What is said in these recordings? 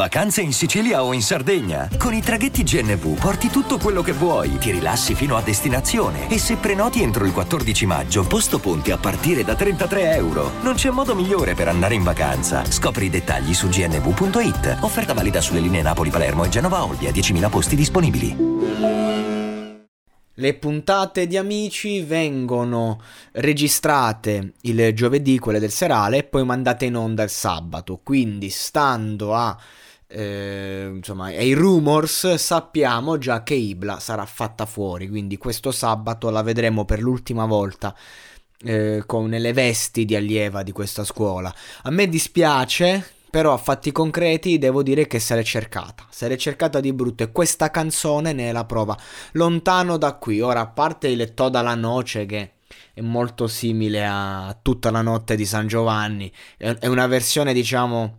Vacanze in Sicilia o in Sardegna? Con i traghetti GNV porti tutto quello che vuoi, ti rilassi fino a destinazione e se prenoti entro il 14 maggio, posto ponti a partire da 33 euro. Non c'è modo migliore per andare in vacanza. Scopri i dettagli su gnv.it. Offerta valida sulle linee Napoli-Palermo e Genova-Olbia, 10.000 posti disponibili. Le puntate di Amici vengono registrate il giovedì, quelle del serale, e poi mandate in onda il sabato. Quindi, stando a, eh, insomma, ai rumors, sappiamo già che Ibla sarà fatta fuori. Quindi, questo sabato la vedremo per l'ultima volta. Eh, con le vesti di allieva di questa scuola. A me dispiace però a fatti concreti devo dire che se l'è cercata, se l'è cercata di brutto e questa canzone ne è la prova. Lontano da qui, ora a parte il Toda la Noce che è molto simile a Tutta la notte di San Giovanni, è una versione diciamo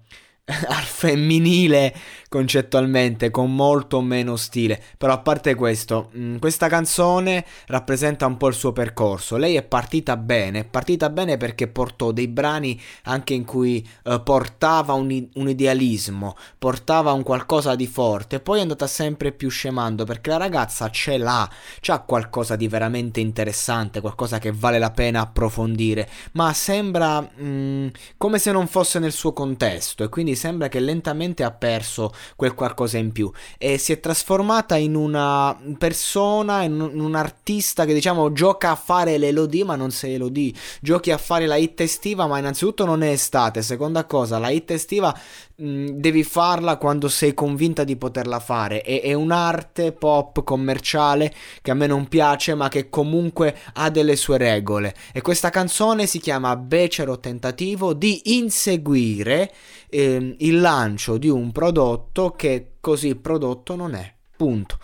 al femminile concettualmente con molto meno stile. Però a parte questo mm, questa canzone rappresenta un po' il suo percorso. Lei è partita bene è partita bene perché portò dei brani anche in cui uh, portava un, un, idealismo portava un qualcosa di forte poi è andata sempre più scemando perché la ragazza ce l'ha c'ha qualcosa di veramente interessante qualcosa che vale la pena approfondire. Ma sembra mh, mm, come se non fosse nel suo contesto e quindi sembra che lentamente ha perso quel qualcosa in più. E si è trasformata in una persona, in un artista che diciamo gioca a fare l'elodie ma non sei elodie, giochi a fare la hit estiva ma innanzitutto non è estate, seconda cosa la hit estiva mh, devi farla quando sei convinta di poterla fare, è, è un'arte pop commerciale che a me non piace ma che comunque ha delle sue regole. E questa canzone si chiama Becero tentativo di inseguire eh, il lancio di un prodotto che così prodotto non è. Punto.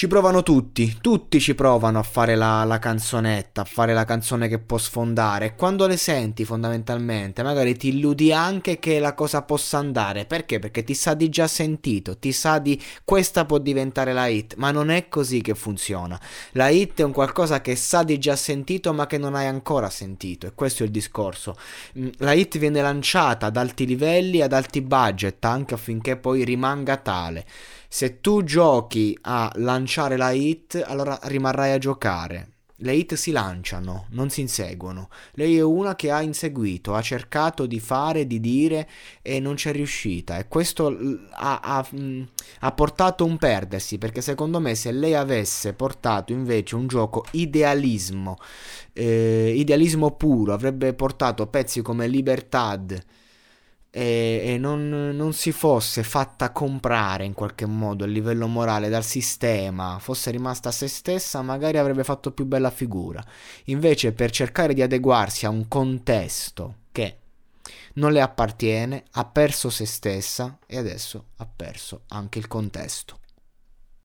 Ci provano tutti, tutti ci provano a fare la, la, canzonetta, a fare la canzone che può sfondare. Quando le senti, fondamentalmente, magari ti illudi anche che la cosa possa andare. Perché? Perché ti sa di già sentito, ti sa di questa può diventare la hit, ma non è così che funziona. La hit è un qualcosa che sa di già sentito, ma che non hai ancora sentito. E questo è il discorso. Mm, la hit viene lanciata ad alti livelli, ad alti budget, anche affinché poi rimanga tale. Se tu giochi a lanciare la hit, allora rimarrai a giocare. Le hit si lanciano, non si inseguono. Lei è una che ha inseguito, ha cercato di fare, di dire e non c'è riuscita. E questo ha, ha, ha, portato un perdersi, perché secondo me se lei avesse portato invece un gioco idealismo, eh, idealismo puro, avrebbe portato pezzi come Libertad, e, e non, non, si fosse fatta comprare in qualche modo a livello morale dal sistema, fosse rimasta a se stessa, magari avrebbe fatto più bella figura. Invece, per cercare di adeguarsi a un contesto che non le appartiene, ha perso se stessa e adesso ha perso anche il contesto.